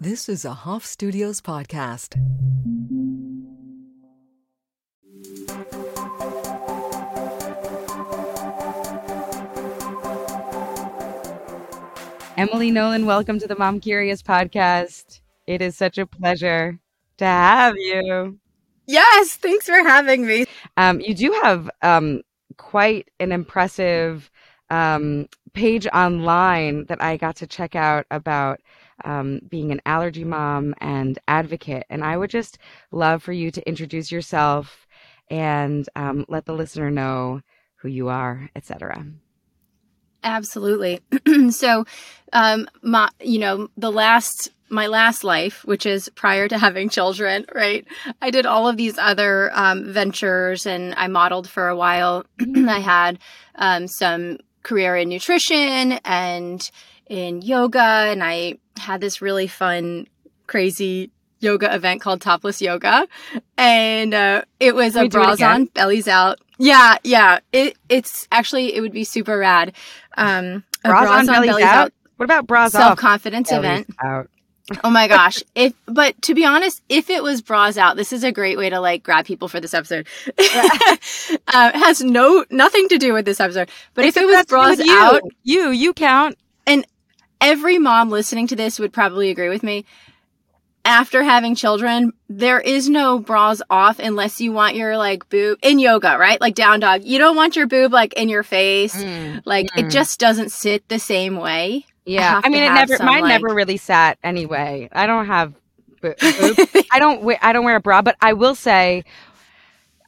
This is a Hoff Studios podcast. Emily Nolan, welcome to the Mom Curious podcast. It is such a pleasure to have you. Yes, thanks for having me. Um, you do have um, quite an impressive um, page online that I got to check out about um, being an allergy mom and advocate. And I would just love for you to introduce yourself and um, let the listener know who you are, etc. Absolutely. so, um, my, you know, the last, my last life, which is prior to having children, right? I did all of these other um, ventures and I modeled for a while. I had um, some career in nutrition and in yoga, and I had this really fun, crazy yoga event called Topless Yoga, and uh, it was Can a bras on, bellies out. Yeah, yeah. It it's actually it would be super rad. Um, a Bras on, bellies out? What about bras self confidence event. out. Oh my gosh. If but to be honest, if it was bras out, this is a great way to like grab people for this episode. uh, it has no nothing to do with this episode. But if it was bras you. out, you you count. Every mom listening to this would probably agree with me. After having children, there is no bras off unless you want your like boob in yoga, right? Like down dog. You don't want your boob like in your face. Like mm. it just doesn't sit the same way. Yeah, have I mean, it never. some, mine like- never really sat anyway. I don't have. bo- I don't. Wear, I don't wear a bra, but I will say,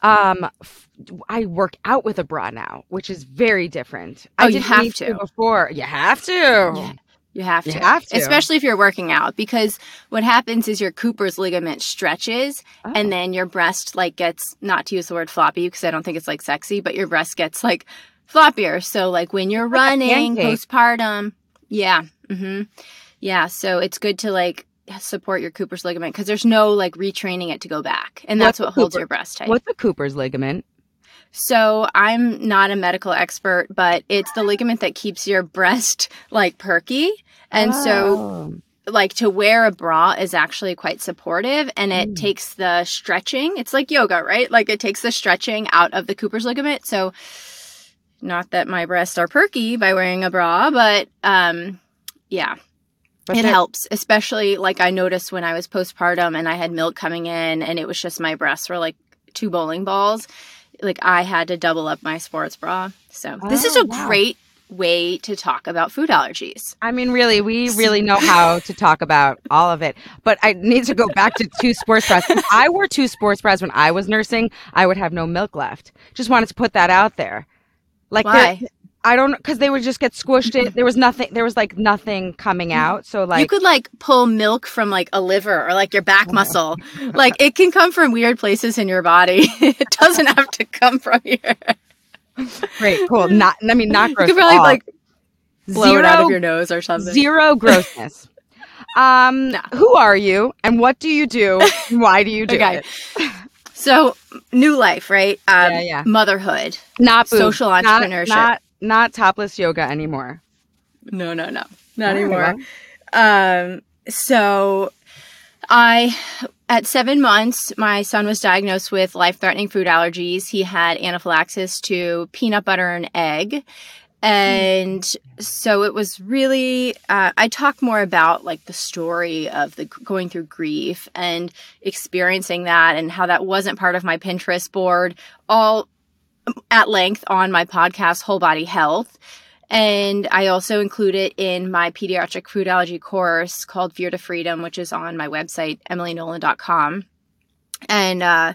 um, f- I work out with a bra now, which is very different. Oh, I didn't have need to. before. You have to. Yeah. You have You to. have to. Especially if you're working out because what happens is your Cooper's ligament stretches Oh. and then your breast like gets not to use the word floppy because I don't think it's like sexy, but your breast gets like floppier. So like when you're running postpartum, yeah. Mhm. Yeah, so it's good to like support your Cooper's ligament because there's no like retraining it to go back. And that's what holds Cooper- your breast tight. What's the Cooper's ligament? So I'm not a medical expert, but it's the ligament that keeps your breast like perky. And so Oh. like to wear a bra is actually quite supportive and it Mm. takes the stretching. It's like yoga, right? Like it takes the stretching out of the Cooper's ligament. So not that my breasts are perky by wearing a bra, but um yeah, But it they're- helps, especially like I noticed when I was postpartum and I had milk coming in and it was just my breasts were like two bowling balls. Like I had to double up my sports bra. So this is Oh, a wow. great way to talk about food allergies. I mean, really, we really know how to talk about all of it. But I need to go back to two sports bras. If I wore two sports bras when I was nursing, I would have no milk left. Just wanted to put that out there. Like, Why? I don't because they would just get squished. In. There was nothing. There was like nothing coming out. So like, you could like pull milk from like a liver or like your back muscle. like it can come from weird places in your body. it doesn't have to come from here. great, cool. Not, I mean, not gross. You could probably like blow it out of your nose or something. Zero grossness. Um, No. who are you, and what do you do? Why do you do Okay. it? So new life, right? Um, Yeah, yeah. Motherhood. Not. Social entrepreneurship. Not, not topless yoga anymore. No, no, no, not anymore. Um, so I, at seven months, my son was diagnosed with life threatening food allergies. He had anaphylaxis to peanut butter and egg. And so it was really, uh, I talk more about like the story of the going through grief and experiencing that and how that wasn't part of my Pinterest board, all at length on my podcast, Whole Body Health. And I also include it in my pediatric food allergy course called Fear to Freedom, which is on my website, emilynolan.com. And uh,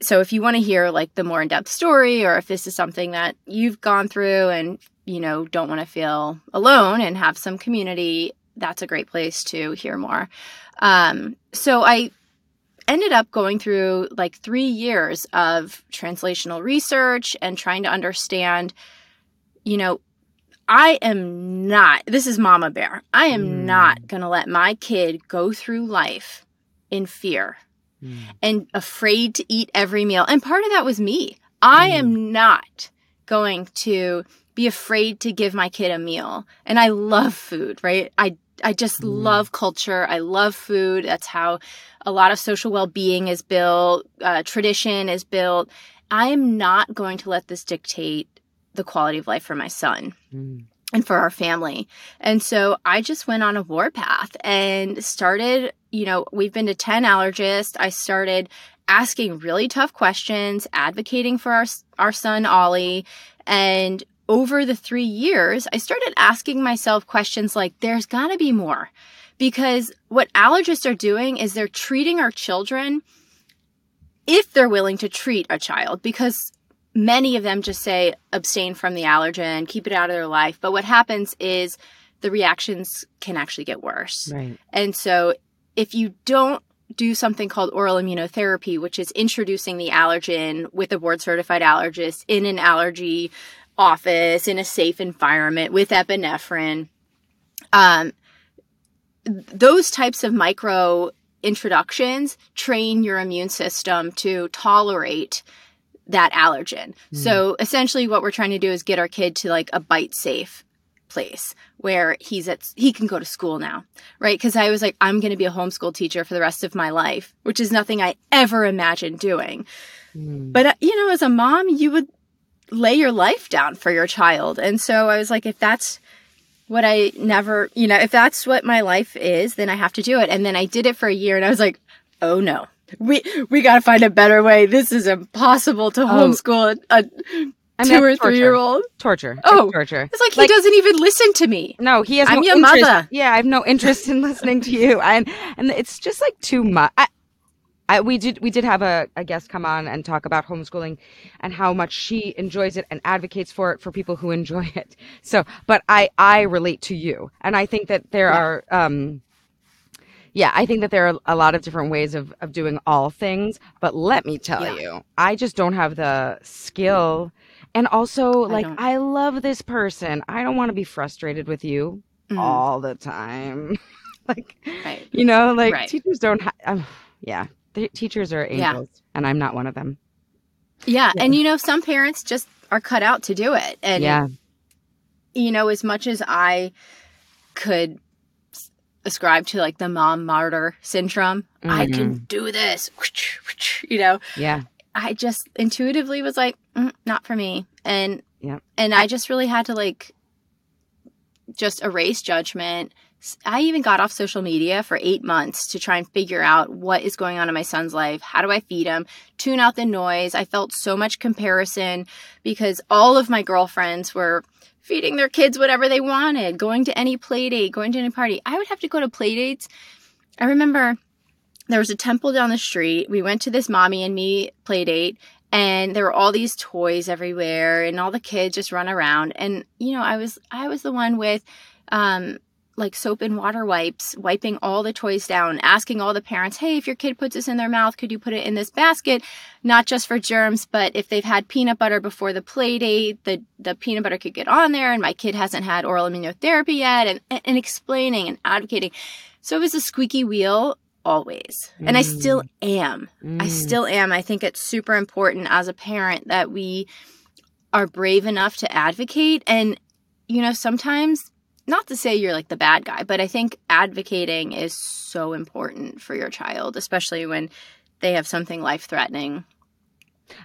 so if you want to hear like the more in-depth story or if this is something that you've gone through and you know don't want to feel alone and have some community, that's a great place to hear more. Um, so I ended up going through like three years of translational research and trying to understand, you know, I am not, this is Mama Bear. I am Mm. not going to let my kid go through life in fear and afraid to eat every meal. And part of that was me. I am not going to be afraid to give my kid a meal. And I love food, right? I I just love culture. I love food. That's how a lot of social well being is built, uh, tradition is built. I am not going to let this dictate the quality of life for my son Mm. and for our family. And so I just went on a warpath and started, you know, we've been to 10 allergists. I started asking really tough questions, advocating for our our son Ollie, and over the 3 years, I started asking myself questions like there's got to be more. Because what allergists are doing is they're treating our children if they're willing to treat a child because many of them just say abstain from the allergen, keep it out of their life. But what happens is the reactions can actually get worse. Right. And so if you don't do something called oral immunotherapy, which is introducing the allergen with a board certified allergist in an allergy office in a safe environment with epinephrine, um, those types of micro introductions train your immune system to tolerate that allergen. So essentially what we're trying to do is get our kid to like a bite safe place where he's at he can go to school now right because i was like i'm going to be a homeschool teacher for the rest of my life which is nothing i ever imagined doing Mm. but uh, you know as a mom you would lay your life down for your child and so i was like if that's what i never you know if that's what my life is then i have to do it and then i did it for a year and i was like oh no we we got to find a better way this is impossible to oh. homeschool a, a I mean, two or three year old Torture. It's Oh. torture. it's like he doesn't even listen to me No, he has I'm no your interest. mother. Yeah, I have no interest in listening to you, and and it's just like too much. I, I, we did we did have a, a guest come on and talk about homeschooling and how much she enjoys it and advocates for it for people who enjoy it. So, but I I relate to you, and I think that there Yeah. are um. Yeah, I think that there are a lot of different ways of, of doing all things, but let me tell Yeah. you, I just don't have the skill. And also, like, don't. I love this person. I don't want to be frustrated with you Mm, all the time. like, right you know, like Right. teachers don't have, um, yeah, the teachers are Yeah. angels, and I'm not one of them. yeah. Yeah. and you know some parents just are cut out to do it and yeah. you know as much as i could ascribe to like the mom martyr syndrome i can do this you know Yeah. i just intuitively was like mm, not for me and Yeah. and i just really had to like just erase judgment i even got off social media for eight months to try and figure out what is going on in my son's life. How do i feed him? Tune out the noise. I felt so much comparison because all of my girlfriends were feeding their kids whatever they wanted going to any play date going to any party. I would have to go to play dates. I remember there was a temple down the street. We went to this mommy and me play date, and there were all these toys everywhere, and all the kids just run around. And you know, I was I was the one with um like soap and water wipes, wiping all the toys down, asking all the parents, "Hey, if your kid puts this in their mouth, could you put it in this basket? Not just for germs, but if they've had peanut butter before the play date, the the peanut butter could get on there, and my kid hasn't had oral immunotherapy yet, and and, explaining and advocating." So it was a squeaky wheel always. And I still am. I Mm. still am. I think it's super important as a parent that we are brave enough to advocate. And, you know, sometimes, not to say you're like the bad guy, but I think advocating is so important for your child, especially when they have something life threatening.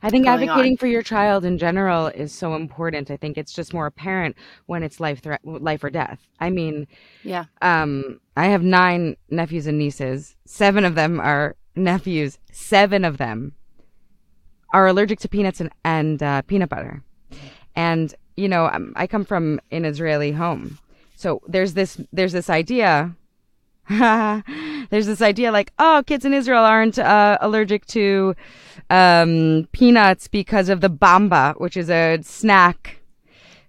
I think advocating on. for your child in general is so important. I think it's just more apparent when it's life threat, life or death. I mean, Yeah. um, I have nine nephews and nieces. Seven of them are nephews. Seven of them are allergic to peanuts and, and uh, peanut butter. And you know, um, I come from an Israeli home, so there's this there's this idea. there's this idea like, oh, kids in Israel aren't uh, allergic to um, peanuts because of the bamba, which is a snack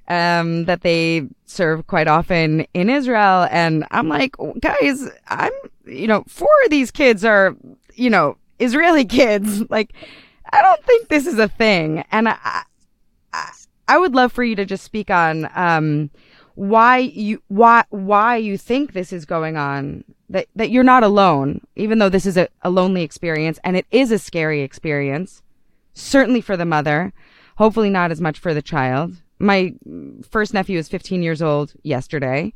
um, that they serve quite often in Israel. And I'm like, guys, I'm, you know, four of these kids are, you know, Israeli kids. Like, I don't think this is a thing. And I, I, I would love for you to just speak on um, why you why why you think this is going on. That that you're not alone, even though this is a, a lonely experience and it is a scary experience. Certainly for the mother, hopefully not as much for the child. My first nephew is 15 years old yesterday,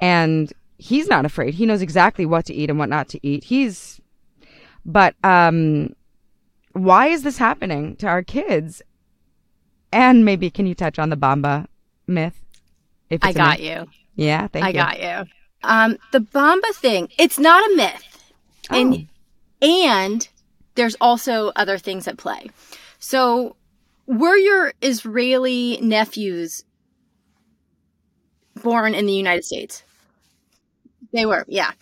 and he's not afraid. He knows exactly what to eat and what not to eat. He's, but um, why is this happening to our kids? And maybe can you touch on the Bamba myth? I got myth? you. Yeah, thank I you. I got you. Um, the Bamba thing, it's not a myth. Oh. And and there's also other things at play. So were your Israeli nephews born in the United States? They were, yeah.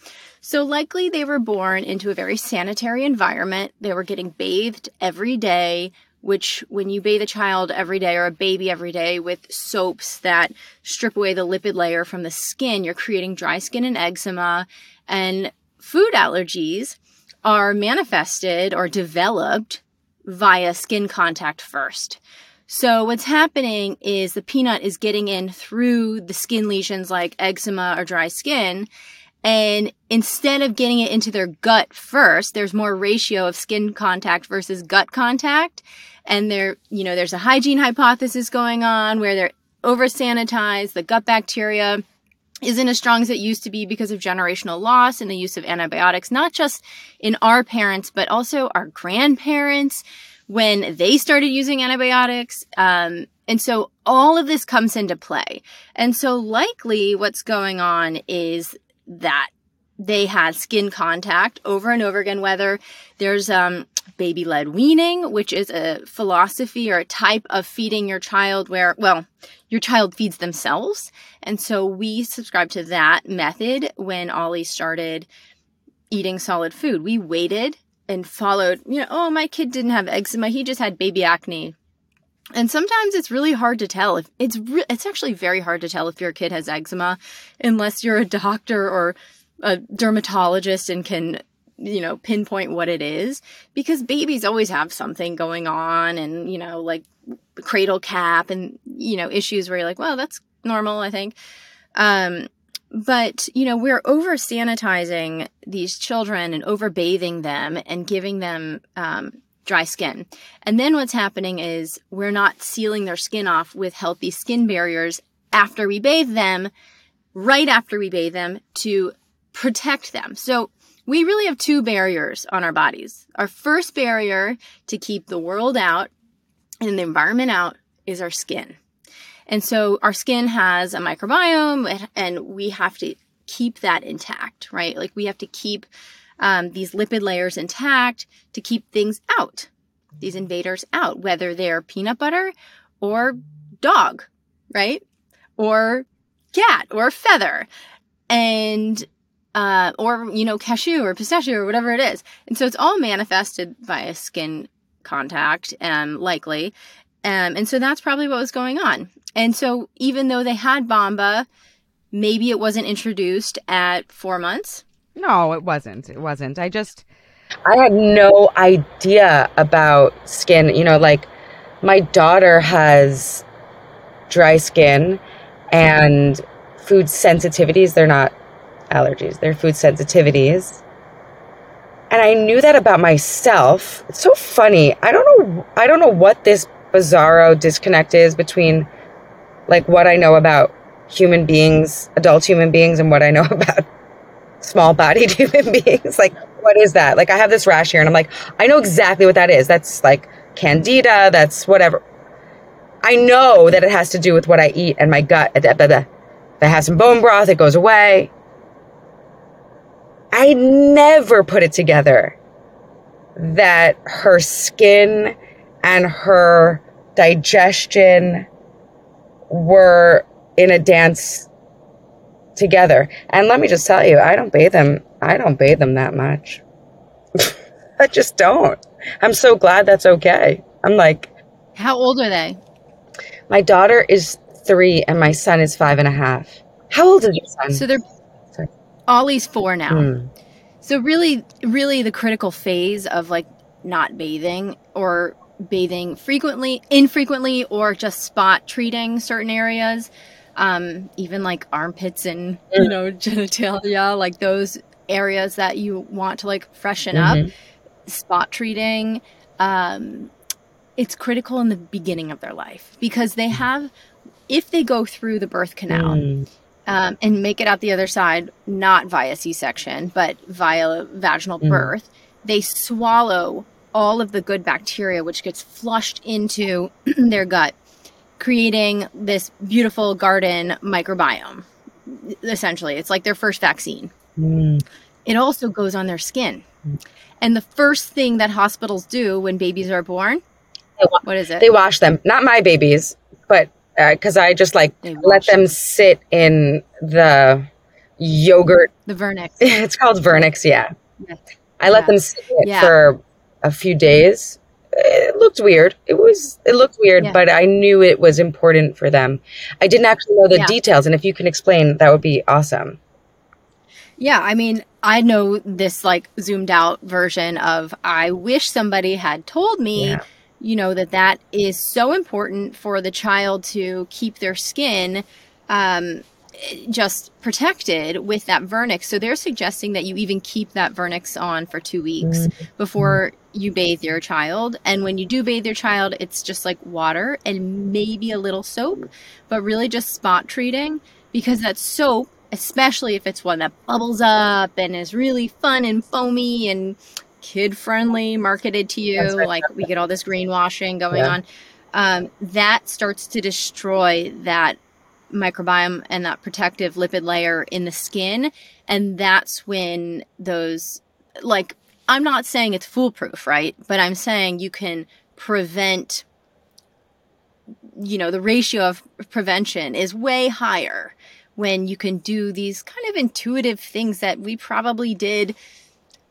So likely they were born into a very sanitary environment. They were getting bathed every day, which when you bathe a child every day or a baby every day with soaps that strip away the lipid layer from the skin, you're creating dry skin and eczema. And food allergies are manifested or developed via skin contact first. So what's happening is the peanut is getting in through the skin lesions like eczema or dry skin. And instead of getting it into their gut first, there's more ratio of skin contact versus gut contact. And there, you know, there's a hygiene hypothesis going on where they're over sanitized, the gut bacteria isn't as strong as it used to be because of generational loss and the use of antibiotics, not just in our parents, but also our grandparents when they started using antibiotics. Um, and so all of this comes into play. And so likely what's going on is that they had skin contact over and over again, whether there's um, baby led weaning, which is a philosophy or a type of feeding your child where, well, your child feeds themselves. And so we subscribe to that method when Ollie started eating solid food. We waited and followed, you know, oh, my kid didn't have eczema, he just had baby acne. And sometimes it's really hard to tell if it's re- it's actually very hard to tell if your kid has eczema unless you're a doctor or a dermatologist and can you know pinpoint what it is because babies always have something going on and you know like cradle cap and you know issues where you're like well that's normal i think um but you know we're over sanitizing these children and over bathing them and giving them um, dry skin and then what's happening is we're not sealing their skin off with healthy skin barriers after we bathe them right after we bathe them to protect them. So we really have two barriers on our bodies. Our first barrier to keep the world out and the environment out is our skin. And so our skin has a microbiome and we have to keep that intact, right? Like we have to keep um, these lipid layers intact to keep things out, these invaders out, whether they're peanut butter or dog, right? Or cat or feather. And uh, or you know cashew or pistachio or whatever it is. And so it's all manifested via skin contact um, likely. Um, and so that's probably what was going on. And so even though they had bamba maybe it wasn't introduced at four months. No it wasn't. It wasn't. I just i had no idea about skin. You know like my daughter has dry skin and food sensitivities. They're not allergies, their food sensitivities. And I knew that about myself. It's so funny. I don't know I don't know what this bizarro disconnect is between like what I know about human beings, adult human beings and what I know about small bodied human beings. Like what is that? Like I have this rash here and I'm like, I know exactly what that is. That's like candida, that's whatever. I know that it has to do with what I eat and my gut. If I have some bone broth, it goes away. I never put it together that her skin and her digestion were in a dance together. And let me just tell you, I don't bathe them. I don't bathe them that much. I just don't. I'm so glad that's okay. I'm like, how old are they? My daughter is three and my son is five and a half. How old is your son? So they're Ollie's four now. Mm. So really, really the critical phase of like not bathing or bathing frequently, infrequently, or just spot treating certain areas, um, even like armpits and you know genitalia, like those areas that you want to like freshen mm-hmm. up. Spot treating, um, it's critical in the beginning of their life because they have, if they go through the birth canal. Mm um, and make it out the other side, not via C section, but via vaginal Mm. birth, they swallow all of the good bacteria, which gets flushed into their gut, creating this beautiful garden microbiome. Essentially, it's like their first vaccine. Mm. It also goes on their skin. And the first thing that hospitals do when babies are born, what is it? They wash them. Not my babies, but Uh, because I just like let them sit in the yogurt. the vernix. It's called Vernix, yeah. Yeah. I let Yeah. them sit Yeah. for a few days. It looked weird. It was it looked weird, but I knew it was important for them. I didn't actually know the details, and if you can explain, that would be awesome. Yeah, I mean, I know this like zoomed out version of I wish somebody had told me, Yeah. You know, that that is so important for the child to keep their skin um, just protected with that vernix. So they're suggesting that you even keep that vernix on for two weeks before you bathe your child. And when you do bathe your child, it's just like water and maybe a little soap, but really just spot treating because that soap, especially if it's one that bubbles up and is really fun and foamy and kid friendly, marketed to you, right. like we get all this greenwashing going Yeah. on, um, that starts to destroy that microbiome and that protective lipid layer in the skin. And that's when those, like, I'm not saying it's foolproof, right? But I'm saying you can prevent, you know, the ratio of prevention is way higher when you can do these kind of intuitive things that we probably did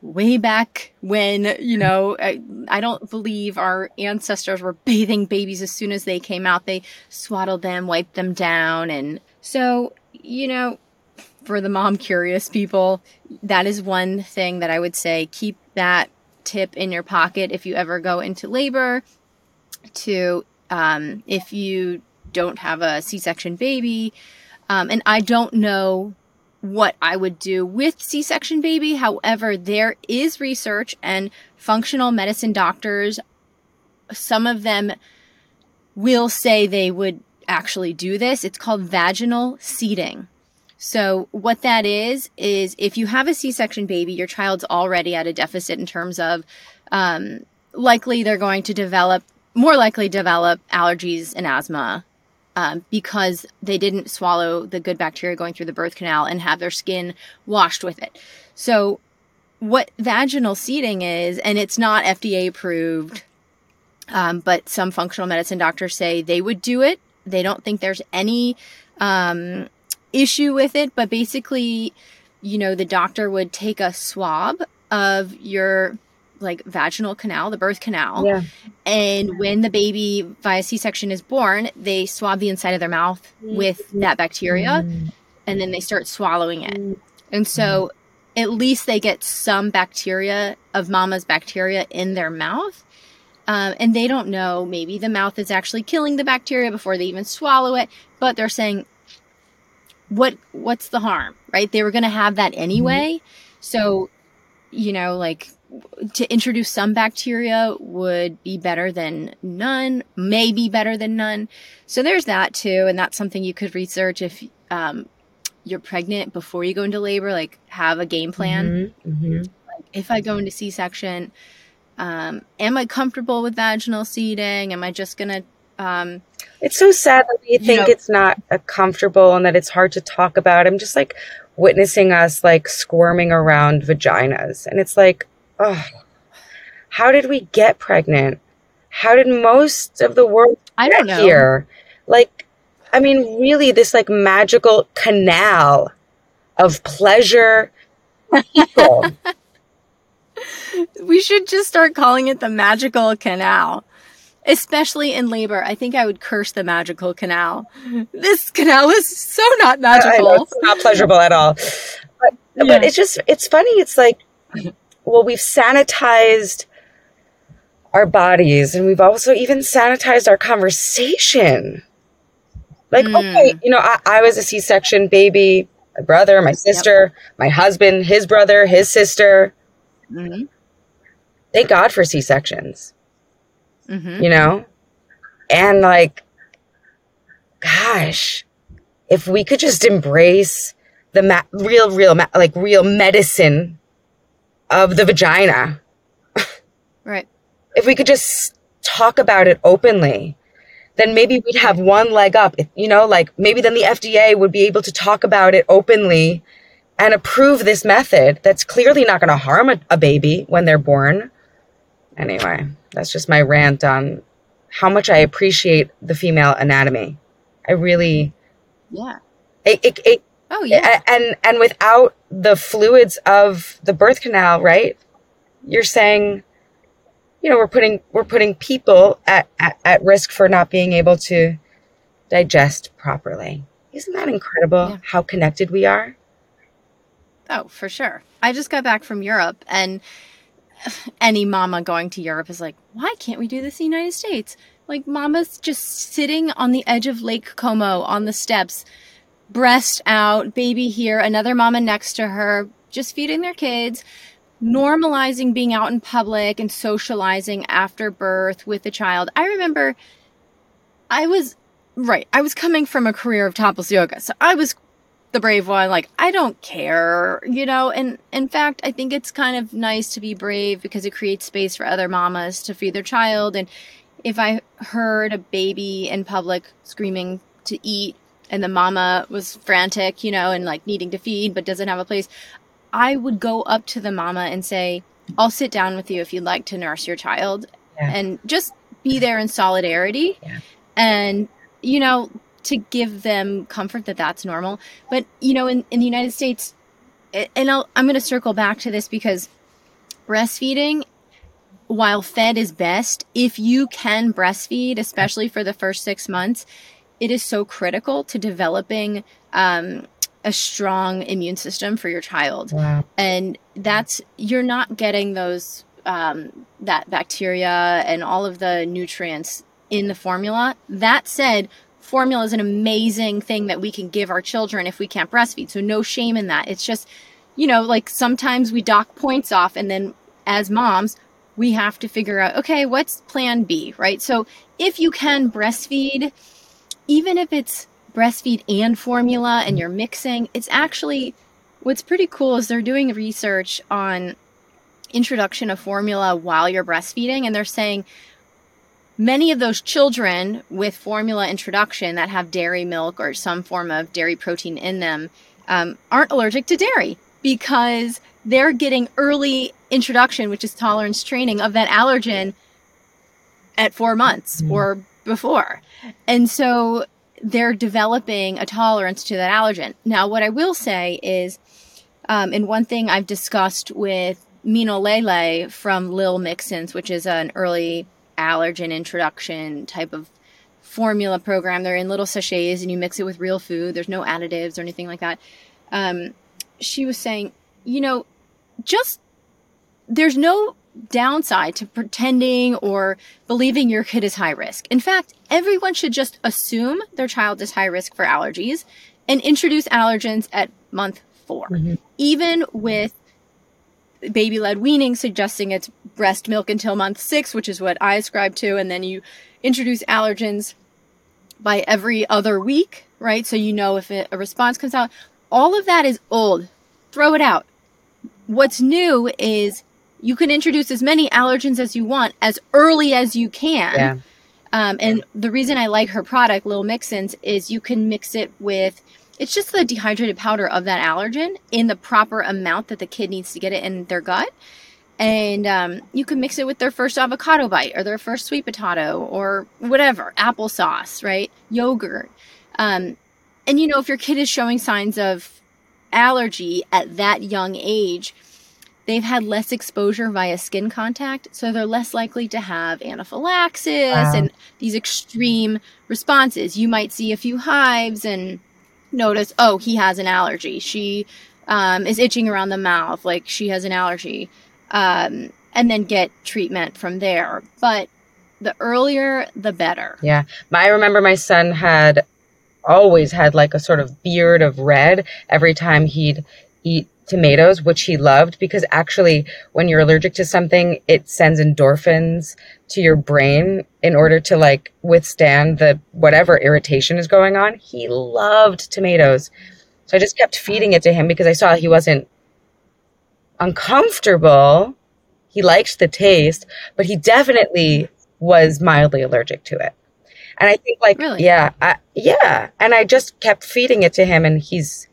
way back when, you know, I, I don't believe our ancestors were bathing babies as soon as they came out. They swaddled them, wiped them down. And so, you know, for the mom curious people, that is one thing that I would say keep that tip in your pocket if you ever go into labor. To um, if you don't have a C section baby, um, and I don't know what I would do with C section baby. However, there is research and functional medicine doctors, some of them will say they would actually do this. It's called vaginal seeding. So, what that is, is if you have a C section baby, your child's already at a deficit in terms of um, likely they're going to develop, more likely develop allergies and asthma um, because they didn't swallow the good bacteria going through the birth canal and have their skin washed with it. So, what vaginal seeding is, and it's not FDA approved, um, but some functional medicine doctors say they would do it. They don't think there's any um, issue with it, but basically, you know, the doctor would take a swab of your like vaginal canal, the birth canal, Yeah. and when the baby via C section is born, they swab the inside of their mouth mm-hmm. with that bacteria mm-hmm. and then they start swallowing it. Mm-hmm. And so at least they get some bacteria of mama's bacteria in their mouth. Um, and they don't know, maybe the mouth is actually killing the bacteria before they even swallow it, but they're saying, what what's the harm? Right? They were going to have that anyway. So you know like to introduce some bacteria would be better than none, maybe better than none. So there's that too, and that's something you could research if um, you're pregnant before you go into labor. Like have a game plan. Mhm, mhm. If I go into C-section, um, am I comfortable with vaginal seeding? Am I just gonna um, It's so sad that we think know- it's not comfortable and that it's hard to talk about. I'm just like witnessing us like squirming around vaginas. And it's like, oh, how did we get pregnant? How did most of the world I don't get know. here? Like, I mean, really, this like magical canal of pleasure. People. We should just start calling it the magical canal. Especially in labor, I think I would curse the magical canal. This canal is so not I know, magical. it's not pleasurable at all. But, Yeah. but it's just, it's funny. It's like, well, we've sanitized our bodies and we've also even sanitized our conversation. Like, Mm. okay, you know, I, I was a C section baby, my brother, my sister, my husband, his brother, his sister. Mhm. Thank God for C sections, Mhm. you know? And like, gosh, if we could just embrace the ma- real, real, ma- like real medicine of the vagina. Right. If we could just talk about it openly, then maybe we'd have one leg up. You know, like maybe then the FDA would be able to talk about it openly and approve this method that's clearly not going to harm a, a baby when they're born. Anyway, that's just my rant on how much I appreciate the female anatomy. I really, Yeah. it, it, it Oh yeah. and and without the fluids of the birth canal, right? You're saying, you know, we're putting we're putting people at, at, at risk for not being able to digest properly. Isn't that incredible Yeah. how connected we are? Oh, for sure. I just got back from Europe, and any mama going to Europe is like, why can't we do this in the United States? Like, mama's just sitting on the edge of Lake Como on the steps, breast out, baby here, another mama next to her, just feeding their kids, normalizing being out in public and socializing after birth with the child. I remember I was, right, I was coming from a career of topless yoga, so I was the brave one like i don't care you know and in fact i think it's kind of nice to be brave because it creates space for other mamas to feed their child and if i heard a baby in public screaming to eat and the mama was frantic you know and like needing to feed but doesn't have a place i would go up to the mama and say i'll sit down with you if you'd like to nurse your child Yeah. and just be there in solidarity Yeah. and you know to give them comfort that that's normal. But you know, in, in the United States, and I'll, I'm going to circle back to this because breastfeeding, while fed is best, if you can breastfeed, especially for the first six months, it is so critical to developing um, a strong immune system for your child Wow. and that's you're not getting those um, that bacteria and all of the nutrients in the formula. That said, formula is an amazing thing that we can give our children if we can't breastfeed. So no shame in that. It's just, you know, like sometimes we dock points off, and then as moms, we have to figure out, okay, what's plan B, right? So if you can breastfeed, even if it's breastfeed and formula and you're mixing, it's actually what's pretty cool is they're doing research on introduction of formula while you're breastfeeding and they're saying many of those children with formula introduction that have dairy milk or some form of dairy protein in them um, aren't allergic to dairy because they're getting early introduction which is tolerance training of that allergen at four months Mhm. or before and so they're developing a tolerance to that allergen. Now, what I will say is, um, and one thing I've discussed with Mino Lele from Lil Mixins, which is an early allergen introduction type of formula program. They're in little sachets and you mix it with real food. There's no additives or anything like that. Um, she was saying, you know, just there's no downside to pretending or believing your kid is high risk. In fact, everyone should just assume their child is high risk for allergies and introduce allergens at month 4 Mhm. Even with baby led weaning suggesting it's breast milk until month six, which is what I ascribe to, and then you introduce allergens by every other week, right? So you know if it, a response comes out. All of that is old. Throw it out. What's new is you can introduce as many allergens as you want as early as you can. Yeah. Um, and the reason I like her product, Little Mixins, is you can mix it with it's just the dehydrated powder of that allergen in the proper amount that the kid needs to get it in their gut. And um, you can mix it with their first avocado bite or their first sweet potato or whatever, applesauce, right? Yogurt. Um, and you know, if your kid is showing signs of allergy at that young age, they've had less exposure via skin contact, so they're less likely to have anaphylaxis Wow. and these extreme responses. You might see a few hives and notice, oh, he has an allergy. She um, is itching around the mouth, like she has an allergy, um, and then get treatment from there. But the earlier, the better. Yeah. I remember my son had always had like a sort of beard of red every time he'd eat tomatoes, which he loved because actually, when you're allergic to something, it sends endorphins to your brain in order to like withstand the whatever irritation is going on. He loved tomatoes. So I just kept feeding it to him because I saw he wasn't uncomfortable. He liked the taste, but he definitely was mildly allergic to it. And I think like Really? yeah, I, yeah, and I just kept feeding it to him and he's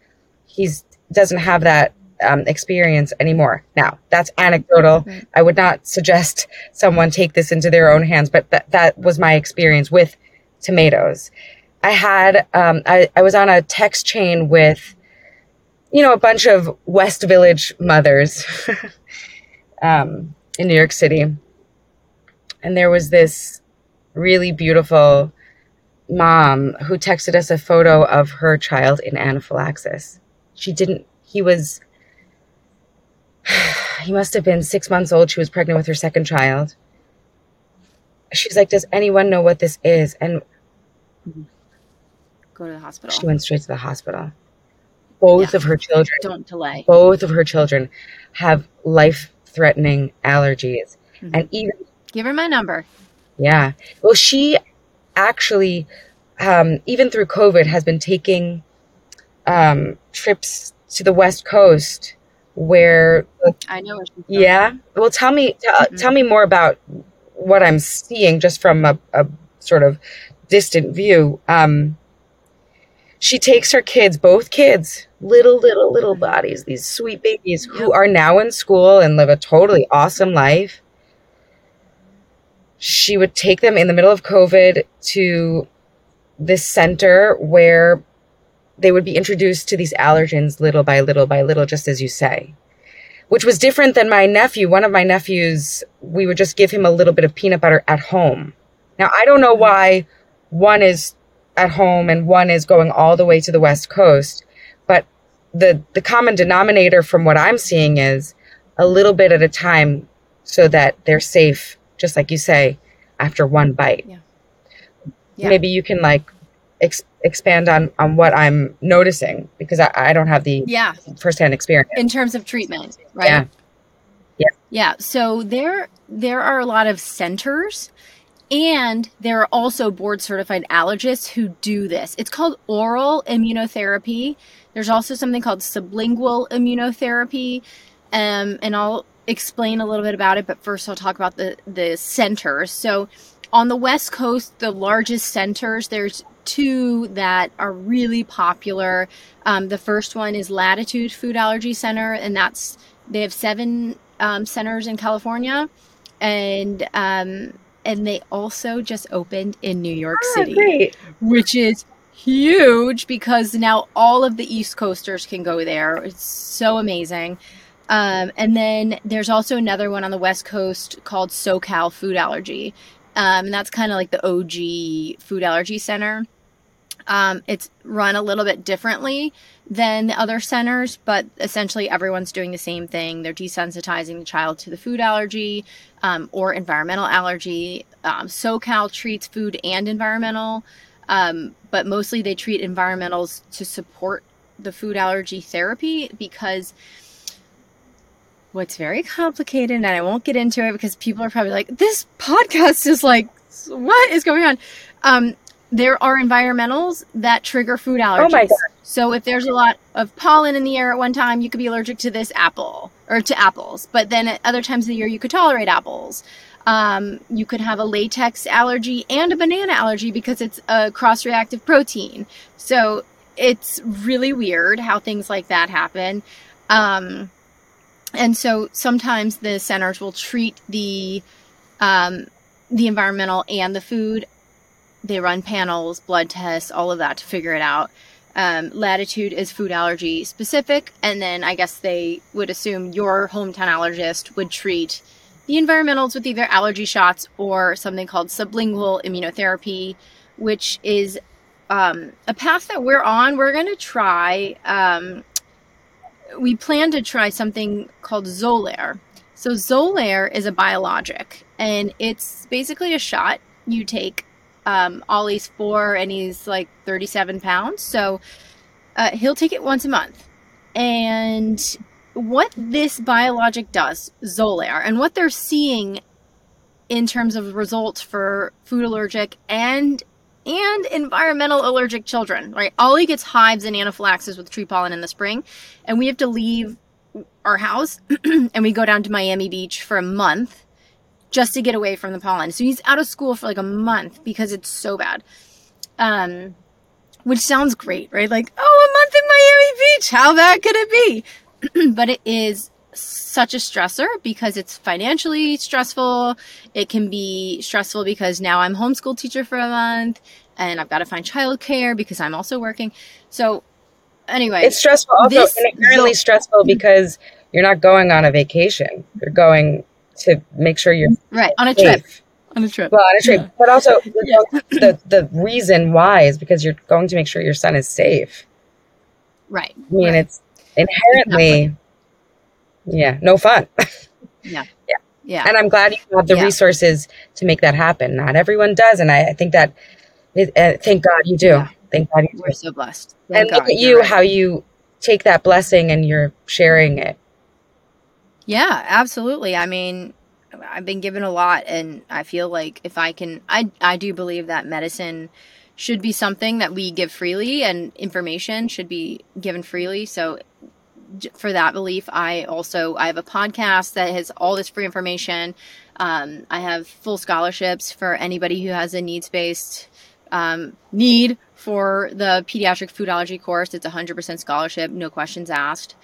he's doesn't have that um, experience anymore. Now, that's anecdotal. Right. I would not suggest someone take this into their own hands, but that that was my experience with tomatoes. I had um, I, I was on a text chain with you know a bunch of West Village mothers um, in New York City, and there was this really beautiful mom who texted us a photo of her child in anaphylaxis. She didn't. He was. He must have been six months old. She was pregnant with her second child. She's like, "Does anyone know what this is?" And Go to the hospital. she went straight to the hospital. Both Yeah. of her children, Don't delay. both of her children, have life-threatening allergies, Mhm. and even Give her my number. Yeah. Well, she actually, um, even through COVID, has been taking um, trips to the West Coast where, I know where she's going. yeah. Well, tell me, t- Mhm. tell me more about what I'm seeing just from a, a sort of distant view. Um, she takes her kids, both kids, little, little, little bodies, these sweet babies who are now in school and live a totally awesome life. She would take them in the middle of COVID to this center where they would be introduced to these allergens little by little by little, just as you say, which was different than my nephew. One of my nephews, we would just give him a little bit of peanut butter at home. Now, I don't know why one is at home and one is going all the way to the West Coast, but the, the common denominator from what I'm seeing is a little bit at a time so that they're safe, just like you say, after one bite. Yeah. Maybe you can like ex- expand on, on what I'm noticing because I, I don't have the Yeah. firsthand experience. in terms of treatment, right? Yeah. Yeah. Yeah. So there there are a lot of centers and there are also board certified allergists who do this. It's called oral immunotherapy. There's also something called sublingual immunotherapy. Um, and I'll explain a little bit about it, but first I'll talk about the, the centers. So on the West Coast, the largest centers, there's two that are really popular. Um, the first one is Latitude Food Allergy Center, and that's they have seven um, centers in California, and um, and they also just opened in New York Ah, City, great. which is huge because now all of the East Coasters can go there. It's so amazing. Um, and then there's also another one on the West Coast called SoCal Food Allergy. Um, and that's kind of like the OG food allergy center. Um, it's run a little bit differently than the other centers, but essentially everyone's doing the same thing. They're desensitizing the child to the food allergy um, or environmental allergy. Um, SoCal treats food and environmental, um, but mostly they treat environmentals to support the food allergy therapy because what's very complicated, and I won't get into it because people are probably like, this podcast is like, what is going on? Um, there are environmentals that trigger food allergies. Oh my God. So if there's a lot of pollen in the air at one time, you could be allergic to this apple or to apples. But then at other times of the year, you could tolerate apples. Um, you could have a latex allergy and a banana allergy because it's a cross-reactive protein. So it's really weird how things like that happen. Um, and so sometimes the centers will treat the um, the environmental and the food. They run panels, blood tests, all of that to figure it out. Um, latitude is food allergy specific, and then I guess they would assume your hometown allergist would treat the environmentals with either allergy shots or something called sublingual immunotherapy, which is um, a path that we're on. We're going to try. Um, we plan to try something called Xolair. So Xolair is a biologic, and it's basically a shot you take. Um, Ollie's four, and he's like 37 pounds, so uh, he'll take it once a month, and what this biologic does, Xolair, and what they're seeing in terms of results for food allergic and and environmental allergic children, right? Ollie gets hives and anaphylaxis with tree pollen in the spring, and we have to leave our house and we go down to Miami Beach for a month just to get away from the pollen. So he's out of school for like a month because it's so bad. Um, which sounds great, right? Like, oh, a month in Miami Beach. How bad could it be? but it is such a stressor because it's financially stressful. It can be stressful because now I'm homeschool teacher for a month and I've got to find childcare because I'm also working. So anyway, it's stressful also inherently stressful because you're not going on a vacation. You're going to make sure you're right on a safe. trip. On a trip. Well, on a trip. Yeah. But also yeah. the the reason why is because you're going to make sure your son is safe. Right. I mean, right. it's inherently yeah, no fun. yeah. Yeah. Yeah. And I'm glad you have the yeah. resources to make that happen. Not everyone does. And I, I think that, it, uh, thank God you do. Yeah. Thank God you do. We're so blessed. Thank and God, look at you, right. how you take that blessing and you're sharing it. Yeah, absolutely. I mean, I've been given a lot and I feel like if I can I I do believe that medicine should be something that we give freely and information should be given freely. So for that belief. I also I have a podcast that has all this free information. Um, I have full scholarships for anybody who has a needs based um, need for the pediatric food allergy course. It's 100% scholarship, no questions asked.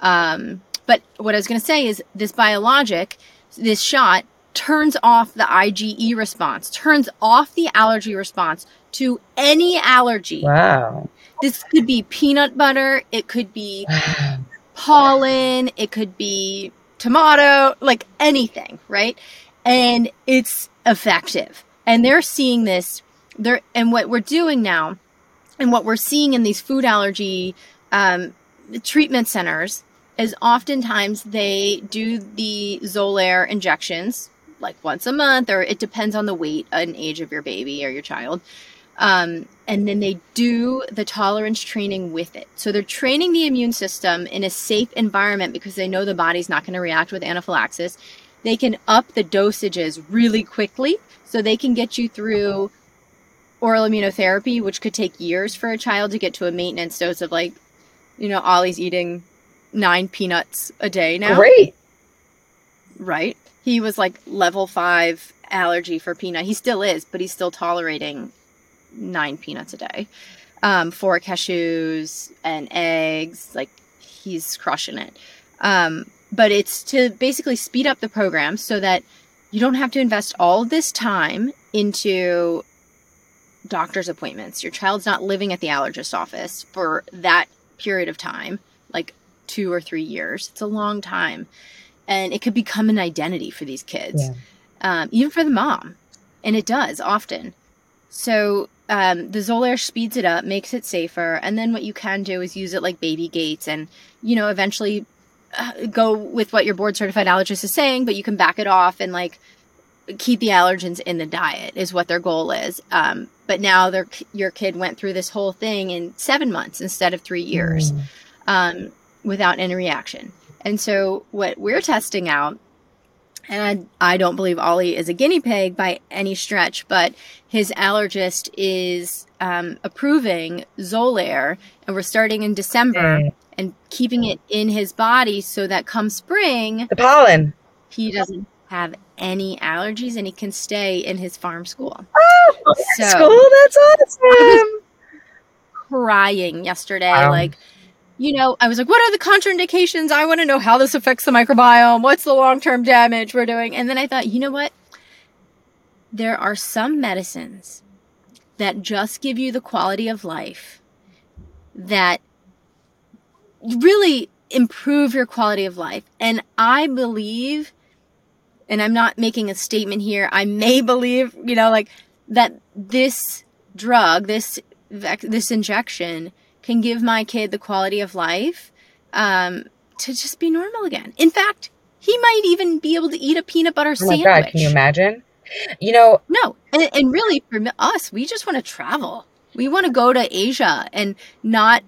Um, but what I was going to say is this biologic, this shot turns off the IgE response, turns off the allergy response to any allergy. Wow. This could be peanut butter, it could be pollen, it could be tomato, like anything, right? And it's effective. And they're seeing this there and what we're doing now and what we're seeing in these food allergy um, treatment centers is oftentimes they do the Xolair injections like once a month, or it depends on the weight and age of your baby or your child. Um, and then they do the tolerance training with it. So they're training the immune system in a safe environment because they know the body's not going to react with anaphylaxis. They can up the dosages really quickly so they can get you through oral immunotherapy, which could take years for a child to get to a maintenance dose of like, you know, Ollie's eating nine peanuts a day now. Great. Right. He was like level five allergy for peanut. He still is, but he's still tolerating nine peanuts a day, um, four cashews and eggs. Like he's crushing it. Um, but it's to basically speed up the program so that you don't have to invest all this time into doctor's appointments. Your child's not living at the allergist office for that period of time, like two or three years. It's a long time. And it could become an identity for these kids, yeah. um, even for the mom. And it does often. So um, the Xolair speeds it up, makes it safer, and then what you can do is use it like baby gates, and you know eventually uh, go with what your board certified allergist is saying, but you can back it off and like keep the allergens in the diet is what their goal is. Um, but now their your kid went through this whole thing in seven months instead of three years mm. um, without any reaction. And so what we're testing out and I, I don't believe Ollie is a guinea pig by any stretch, but his allergist is um, approving Xolair, and we're starting in December mm. and keeping it in his body so that come spring, the pollen, he doesn't have any allergies and he can stay in his farm school. Oh, so, school, that's awesome! crying yesterday, wow. like you know, I was like, what are the contraindications? I want to know how this affects the microbiome. What's the long term damage we're doing? And then I thought, you know what? There are some medicines that just give you the quality of life that really improve your quality of life. And I believe, and I'm not making a statement here, I may believe, you know, like that this drug, this this injection can give my kid the quality of life um, to just be normal again. In fact, he might even be able to eat a peanut butter oh sandwich. God, can you imagine? You know, no, and, and really for us, we just want to travel. We want to go to Asia and not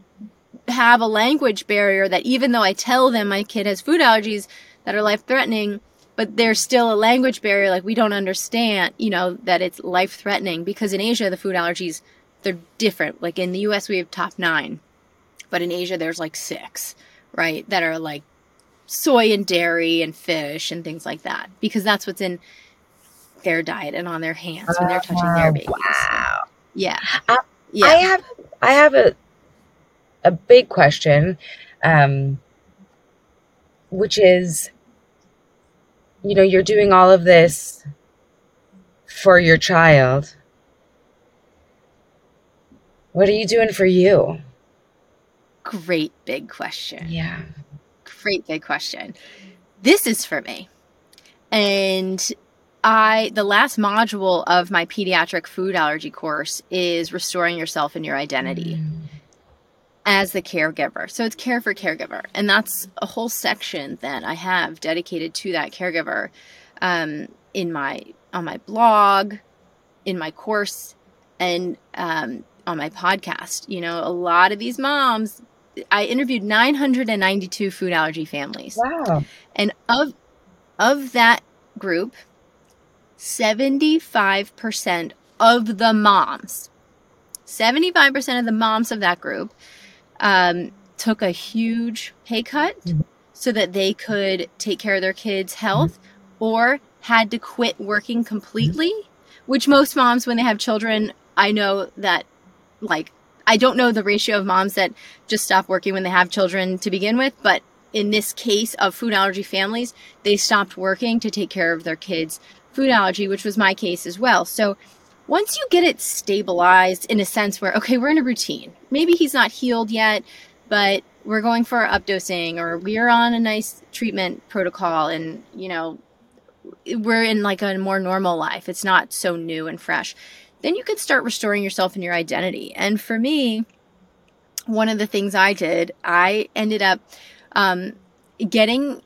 have a language barrier that even though I tell them my kid has food allergies that are life threatening, but there's still a language barrier like we don't understand, you know, that it's life threatening because in Asia the food allergies they're different. Like in the US we have top 9, but in Asia there's like 6, right? That are like soy and dairy and fish and things like that because that's what's in their diet and on their hands when they're touching their babies. Wow. Yeah. Uh, yeah. I have I have a a big question, um, which is, you know, you're doing all of this for your child. What are you doing for you? Great big question. Yeah. Great big question. This is for me. And I the last module of my pediatric food allergy course is restoring yourself and your identity Mm. as the caregiver. So it's care for caregiver, and that's a whole section that I have dedicated to that caregiver um, in my on my blog, in my course, and um, on my podcast. You know, a lot of these moms. I interviewed 992 food allergy families. Wow. And of of that group, 75% of the moms, 75% of the moms of that group um, took a huge pay cut Mhm. so that they could take care of their kids' health or had to quit working completely, which most moms, when they have children, I know that, like, I don't know the ratio of moms that just stop working when they have children to begin with, but in this case of food allergy families, they stopped working to take care of their kids' food allergy, which was my case as well. So once you get it stabilized in a sense where, okay, we're in a routine, maybe he's not healed yet, but we're going for updosing or we're on a nice treatment protocol and, you know, we're in like a more normal life. It's not so new and fresh. Then you can start restoring yourself and your identity. And for me, one of the things I did, I ended up um, getting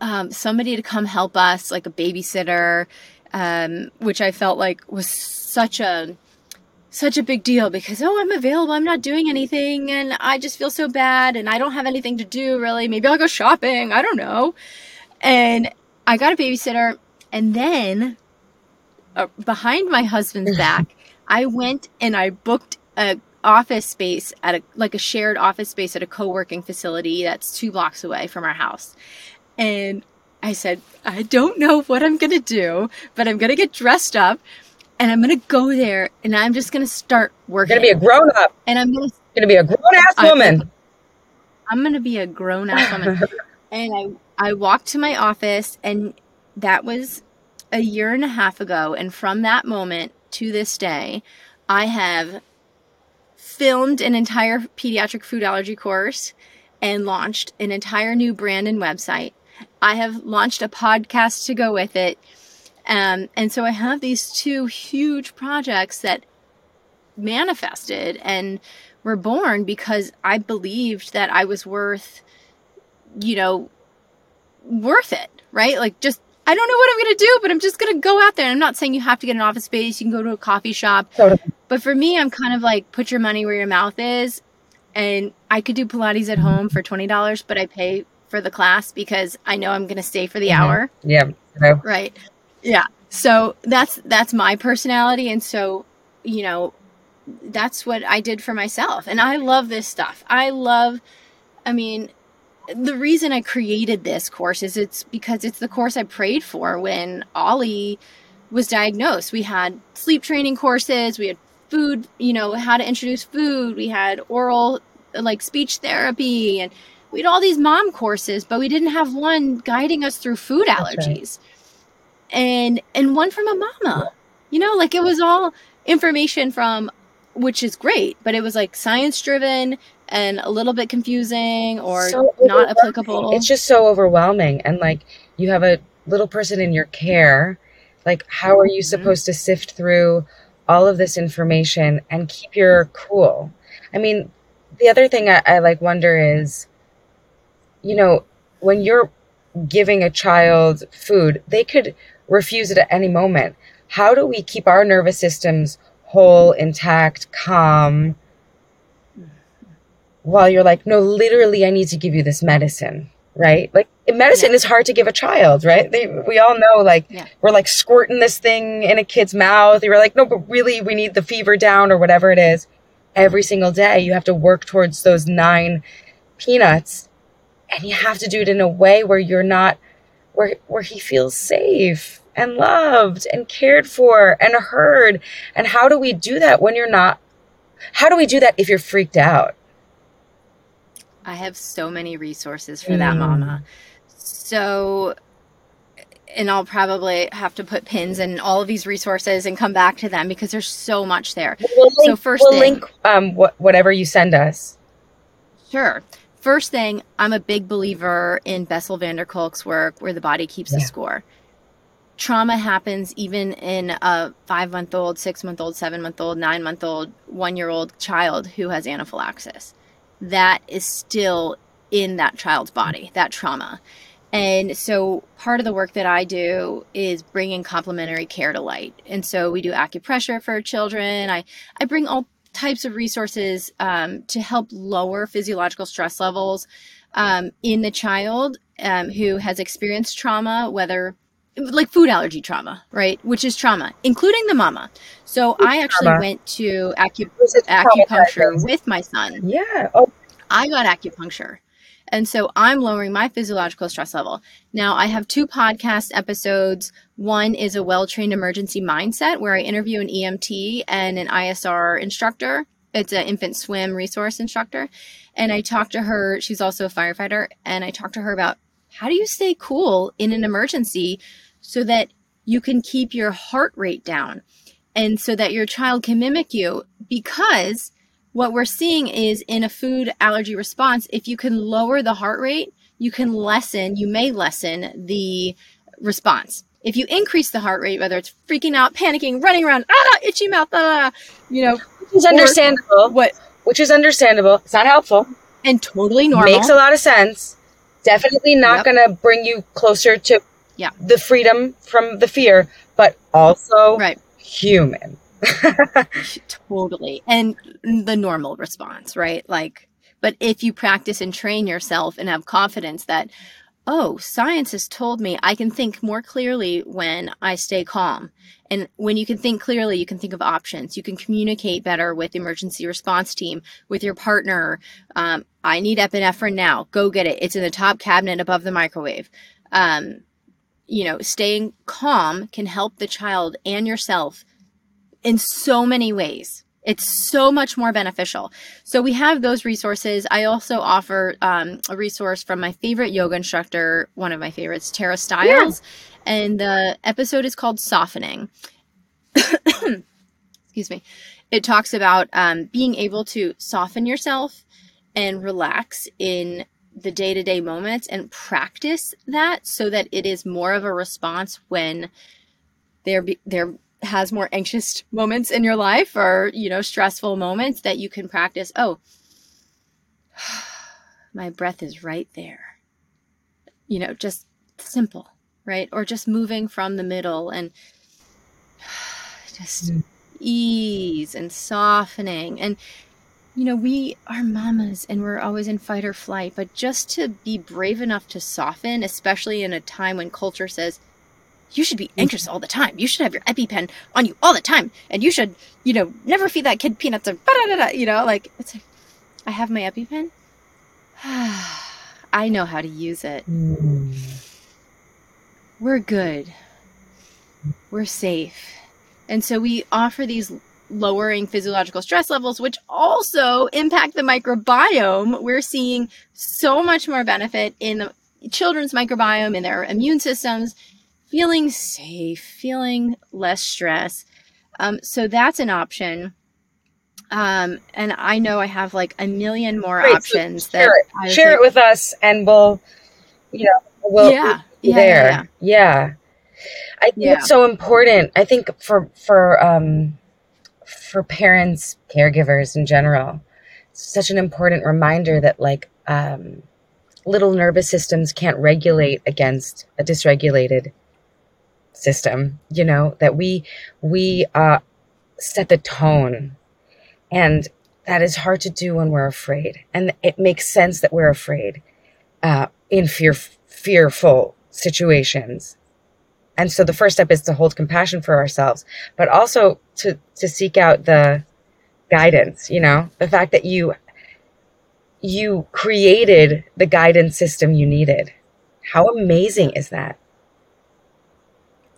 um, somebody to come help us, like a babysitter, um, which I felt like was such a such a big deal because oh I'm available I'm not doing anything and I just feel so bad and I don't have anything to do really maybe I'll go shopping I don't know and I got a babysitter and then uh, behind my husband's back I went and I booked a office space at a like a shared office space at a co-working facility that's 2 blocks away from our house and I said, I don't know what I'm going to do, but I'm going to get dressed up and I'm going to go there and I'm just going to start working. gonna be a grown up. and I'm going to gonna be a grown ass woman. I'm going to be a grown ass woman. and I I walked to my office and that was a year and a half ago and from that moment to this day, I have filmed an entire pediatric food allergy course and launched an entire new brand and website. I have launched a podcast to go with it. Um, and so I have these two huge projects that manifested and were born because I believed that I was worth, you know, worth it, right? Like just I don't know what I'm going to do, but I'm just going to go out there. And I'm not saying you have to get an office space. You can go to a coffee shop. Totally. But for me, I'm kind of like put your money where your mouth is. And I could do Pilates at home for $20, but I pay for the class because I know I'm going to stay for the Mhm. hour. Yeah. No. Right. Yeah. So that's that's my personality and so, you know, that's what I did for myself. And I love this stuff. I love I mean, the reason I created this course is it's because it's the course I prayed for when Ollie was diagnosed. We had sleep training courses, we had food, you know, how to introduce food, we had oral like speech therapy and we had all these mom courses, but we didn't have one guiding us through food allergies. And and one from a mama. You know, like it was all information from which is great, but it was like science driven and a little bit confusing or So not applicable. It's just so overwhelming. And like you have a little person in your care. Like, how are you Mhm. supposed to sift through all of this information and keep your cool? I mean, the other thing I, I like wonder is, you know, when you're giving a child food, they could refuse it at any moment. How do we keep our nervous systems whole, intact, calm? While you're like, no, literally, I need to give you this medicine, right? Like medicine Yeah. is hard to give a child, right? They, we all know, like, Yeah. we're like squirting this thing in a kid's mouth. You're like, no, but really, we need the fever down or whatever it is. Every single day, you have to work towards those nine peanuts, and you have to do it in a way where you're not, where where he feels safe and loved and cared for and heard. And how do we do that when you're not? How do we do that if you're freaked out? I have so many resources for that, Mm. mama. So, and I'll probably have to put pins in all of these resources and come back to them because there's so much there. We'll link, So first we'll thing- link um, what, whatever you send us. Sure. First thing, I'm a big believer in Bessel van der Kolk's work where the body keeps the score. Trauma happens even in a five month old, six month old, seven month old, nine month old, one year old child who has anaphylaxis. That is still in that child's body, that trauma. And so part of the work that I do is bringing complementary care to light. And so we do acupressure for children. I, I bring all types of resources um, to help lower physiological stress levels um, in the child um, who has experienced trauma, whether like food allergy trauma, right? Which is trauma, including the mama. So I actually trauma. went to acu- acupuncture with my son. Yeah. Oh, I got acupuncture. And so I'm lowering my physiological stress level. Now, I have two podcast episodes. One is a well trained emergency mindset where I interview an EMT and an ISR instructor. It's an infant swim resource instructor. And I talked to her. She's also a firefighter. And I talked to her about how do you stay cool in an emergency so that you can keep your heart rate down and so that your child can mimic you because what we're seeing is in a food allergy response, if you can lower the heart rate, you can lessen, you may lessen the response. If you increase the heart rate, whether it's freaking out, panicking, running around, ah, itchy mouth, ah, you know, which is understandable. what, Which is understandable. It's not helpful. and totally normal. Makes a lot of sense. Definitely not Yep. going to bring you closer to Yeah. the freedom from the fear, but also right. human. Totally. And the normal response, right? Like, but if you practice and train yourself and have confidence that, oh, science has told me I can think more clearly when I stay calm. And when you can think clearly, you can think of options. You can communicate better with the emergency response team, with your partner. Um, I need epinephrine now. Go get it. It's in the top cabinet above the microwave. Um, you know, staying calm can help the child and yourself in so many ways. It's so much more beneficial. So we have those resources. I also offer um, a resource from my favorite yoga instructor, one of my favorites, Tara Stiles, and the episode is called Softening. Excuse me. It talks about um, being able to soften yourself and relax in the day to day moments and practice that so that it is more of a response when there be, there has more anxious moments in your life or you know stressful moments that you can practice oh my breath is right there. You know just simple right? Or just moving from the middle and just Mm. ease and softening. And you know we are mamas and we're always in fight or flight but just to be brave enough to soften especially in a time when culture says you should be anxious all the time. You should have your EpiPen on you all the time. And you should, you know, never feed that kid peanuts or you know, like it's like I have my EpiPen. I know how to use it. Hmm. We're good. We're safe. And so we offer these lowering physiological stress levels, which also impact the microbiome. We're seeing so much more benefit in the children's microbiome, in their immune systems, feeling safe, feeling less stress. Um, so that's an option. Um, and I know I have like a million more Great, so options that share it. Share like, it with us, and we'll, you know, we'll yeah, be yeah, there. yeah, Yeah. I think Yeah. it's so important. I think for for um for parents, caregivers in general, it's such an important reminder that like um little nervous systems can't regulate against a dysregulated system, you know, that we we uh set the tone. And that is hard to do when we're afraid. And it makes sense that we're afraid uh, in fear, fearful situations. And so the first step is to hold compassion for ourselves, but also to, to seek out the guidance, you know, the fact that you, you created the guidance system you needed. How amazing is that?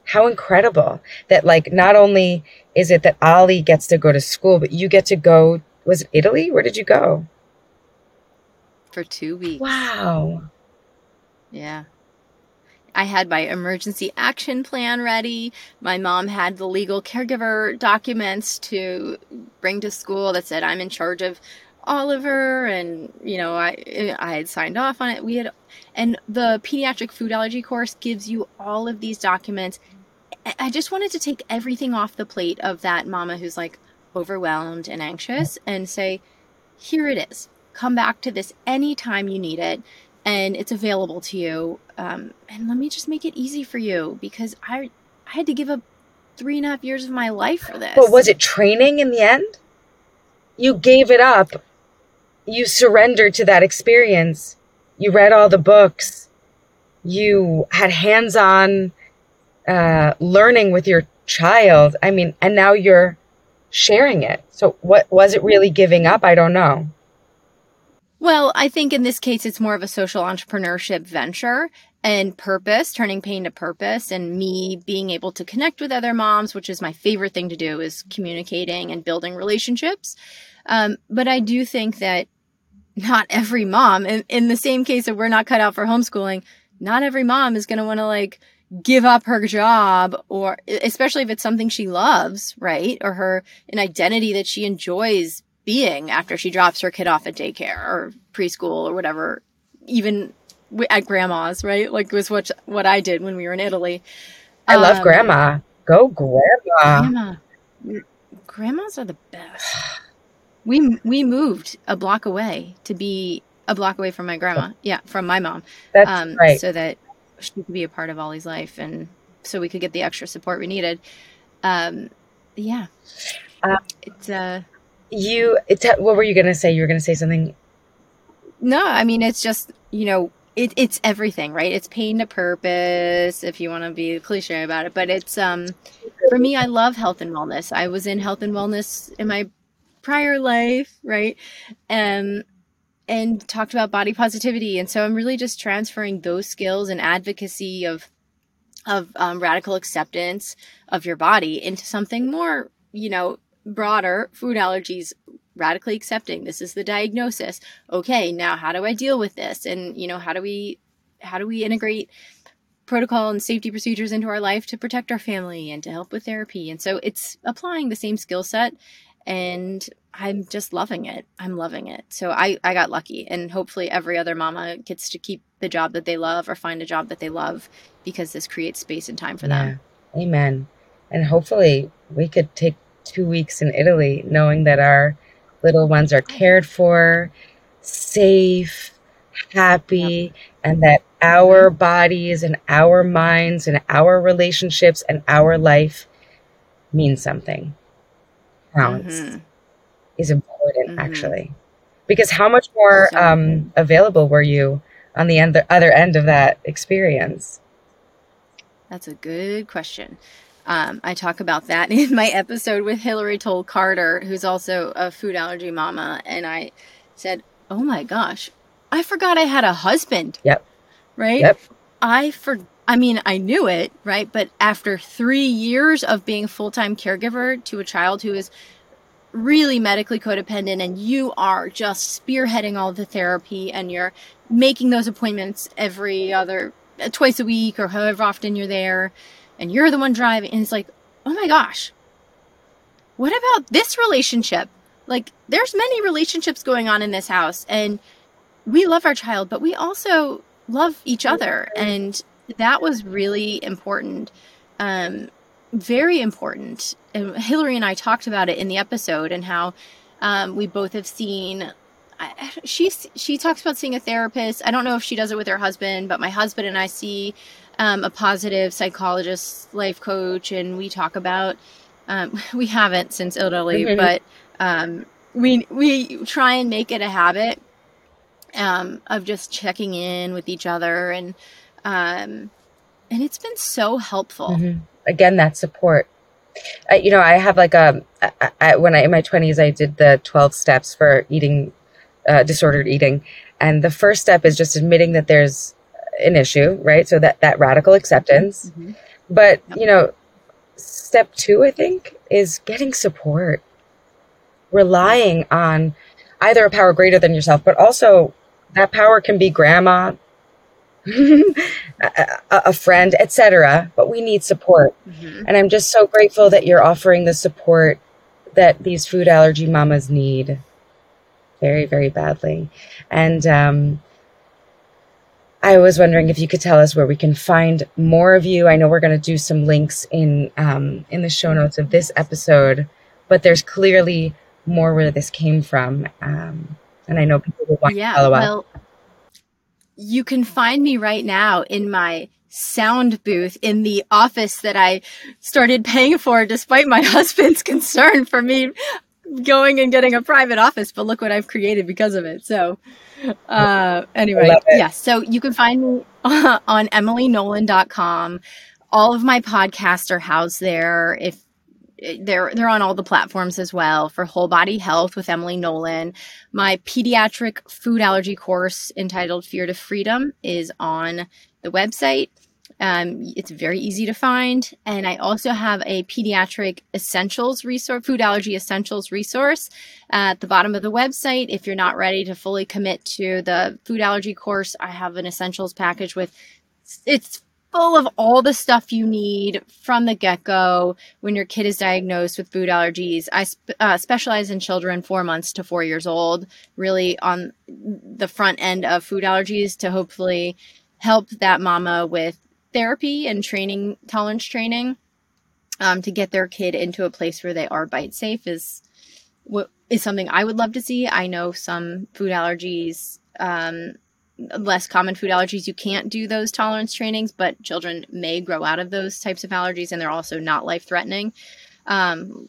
How incredible that like not only is it that Ollie gets to go to school, but you get to go was it Italy? Where did you go? For two weeks. Wow. Yeah. I had my emergency action plan ready. My mom had the legal caregiver documents to bring to school that said I'm in charge of Oliver and you know I I had signed off on it. We had and the pediatric food allergy course gives you all of these documents. I just wanted to take everything off the plate of that mama who's like overwhelmed and anxious and say here it is. Come back to this anytime you need it and it's available to you. Um, and let me just make it easy for you because I I had to give up three and a half years of my life for this. But was it training in the end? You gave it up. You surrendered to that experience. You read all the books. You had hands on uh, learning with your child. I mean, and now you're sharing it. So, what was it really giving up? I don't know. Well, I think in this case, it's more of a social entrepreneurship venture and purpose, turning pain to purpose, and me being able to connect with other moms, which is my favorite thing to do, is communicating and building relationships. Um, but I do think that not every mom, in, in the same case that we're not cut out for homeschooling, not every mom is going to want to like give up her job or especially if it's something she loves, right? Or her an identity that she enjoys being after she drops her kid off at daycare or preschool or whatever, even at grandma's, right? Like was what what I did when we were in Italy. I um, love grandma. Go grandma. Grandma. Grandmas are the best. We we moved a block away to be a block away from my grandma. Yeah, from my mom. That's um, right. So that she could be a part of Ollie's life, and so we could get the extra support we needed. Um, yeah, uh, it's uh, you it's what were you going to say? You were going to say something? No i mean it's just you know it, it's everything right? It's pain to purpose if you want to be cliche about it but it's um for me i love health and wellness. I was in health and wellness in my prior life right? Um and talked about body positivity. And so i'm really just transferring those skills and advocacy of of um, radical acceptance of your body into something more you know broader. Food allergies radically accepting. This is the diagnosis. Okay now how do i deal with this? And you know how do we how do we integrate protocol and safety procedures into our life to protect our family and to help with therapy? And so it's applying the same skill set and i'm just loving it i'm loving it so i i got lucky and hopefully every other mama gets to keep the job that they love or find a job that they love because this creates space and time for yeah. them amen and hopefully we could take two weeks in Italy, knowing that our little ones are cared for, safe, happy, and that our bodies and our minds and our relationships and our life mean something. Counts mm-hmm. Is important, mm-hmm. actually. Because how much more um, available were you on the end, the other end of that experience? That's a good question. Um, I talk about that in my episode with Hillary Toll Carter, who's also a food allergy mama. And I said, Oh my gosh, I forgot I had a husband. Yep. Right? Yep. I for I mean, I knew it, right? But after three years of being full time caregiver to a child who is really medically codependent and you are just spearheading all the therapy and you're making those appointments every other twice a week or however often you're there and you're the one driving and it's like oh my gosh what about this relationship? Like there's many relationships going on in this house and we love our child but we also love each other and that was really important. Um, very important and hillary and i talked about it in the episode and how um, we both have seen she she talks about seeing a therapist i don't know if she does it with her husband but my husband and i see um, a positive psychologist, life coach, and we talk about. Um, we haven't since Italy, mm-hmm. but um, we we try and make it a habit um, of just checking in with each other and um, and it's been so helpful. Mm-hmm. Again, that support. I, you know, I have like a I, I, when I in my twenties, I did the twelve steps for eating uh, disordered eating, and the first step is just admitting that there's an issue, right? So that that radical acceptance. Mm-hmm. But yep. you know, step two, I think, is getting support, relying on either a power greater than yourself, but also that power can be grandma, a, a, friend, etc. But we need support. Mm-hmm. And I'm just so grateful that you're offering the support that these food allergy mamas need very, very badly. And um, I was wondering if you could tell us where we can find more of you. I know we're going to do some links in um, in the show notes of this episode, but there's clearly more where this came from. Um, and I know people will want yeah, to follow well, up. You can find me right now in my sound booth in the office that I started paying for despite my husband's concern for me going and getting a private office, but look what I've created because of it. So, uh, anyway, yes. Yeah, so you can find me on emilynolan.com. All of my podcasts are housed there. If they're they're on all the platforms as well for whole body health with Emily Nolan. My pediatric food allergy course entitled Fear to Freedom is on the website. Um, it's very easy to find, and I also have a pediatric essentials resource, food allergy essentials resource at the bottom of the website. If you're not ready to fully commit to the food allergy course, I have an essentials package with it's full of all the stuff you need from the get go when your kid is diagnosed with food allergies. I sp- uh, specialize in children four months to four years old, really on the front end of food allergies to hopefully help that mama with therapy and training, tolerance training, um, to get their kid into a place where they are bite safe is what is something I would love to see. I know some food allergies um, less common food allergies, you can't do those tolerance trainings, but children may grow out of those types of allergies and they're also not life threatening. Um,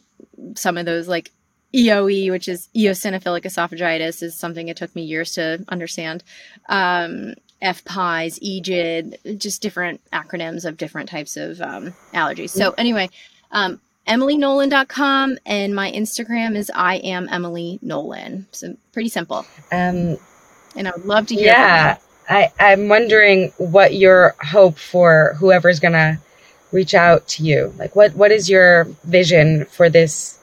some of those, like EOE, which is eosinophilic esophagitis, is something it took me years to understand. Um, FPIES, EGID, just different acronyms of different types of um, allergies. So, anyway, um, EmilyNolan.com and my Instagram is I am Emily Nolan. So, pretty simple. Um, and I would love to hear. Yeah, I, I'm wondering what your hope for whoever's gonna reach out to you. Like, what what is your vision for this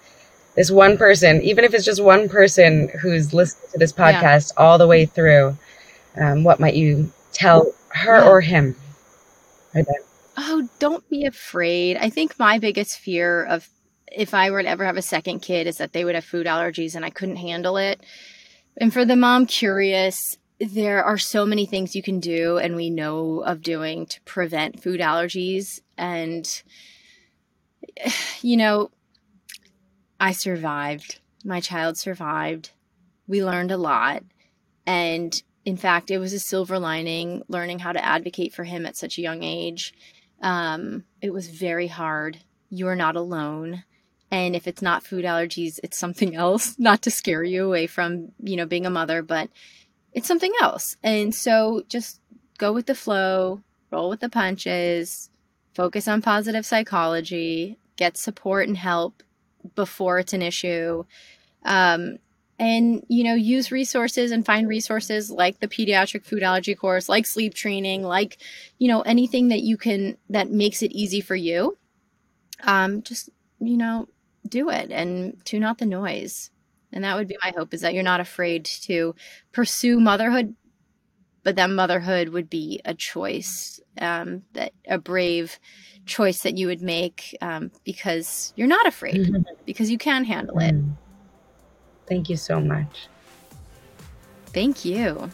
this one person, even if it's just one person who's listening to this podcast yeah. all the way through? Um, what might you tell her yeah. or him? Or oh, don't be afraid. I think my biggest fear of if I were to ever have a second kid is that they would have food allergies and I couldn't handle it. And for the mom curious, there are so many things you can do and we know of doing to prevent food allergies. And, you know, I survived. My child survived. We learned a lot. And in fact, it was a silver lining learning how to advocate for him at such a young age. Um, it was very hard. You are not alone. And if it's not food allergies, it's something else, not to scare you away from, you know, being a mother, but it's something else. And so just go with the flow, roll with the punches, focus on positive psychology, get support and help before it's an issue. Um, and you know use resources and find resources like the pediatric food allergy course like sleep training like you know anything that you can that makes it easy for you um, just you know do it and tune out the noise. And that would be my hope is that you're not afraid to pursue motherhood, but that motherhood would be a choice, um, that a brave choice that you would make um, because you're not afraid, mm-hmm. because you can handle it. Mm. Thank you so much. Thank you.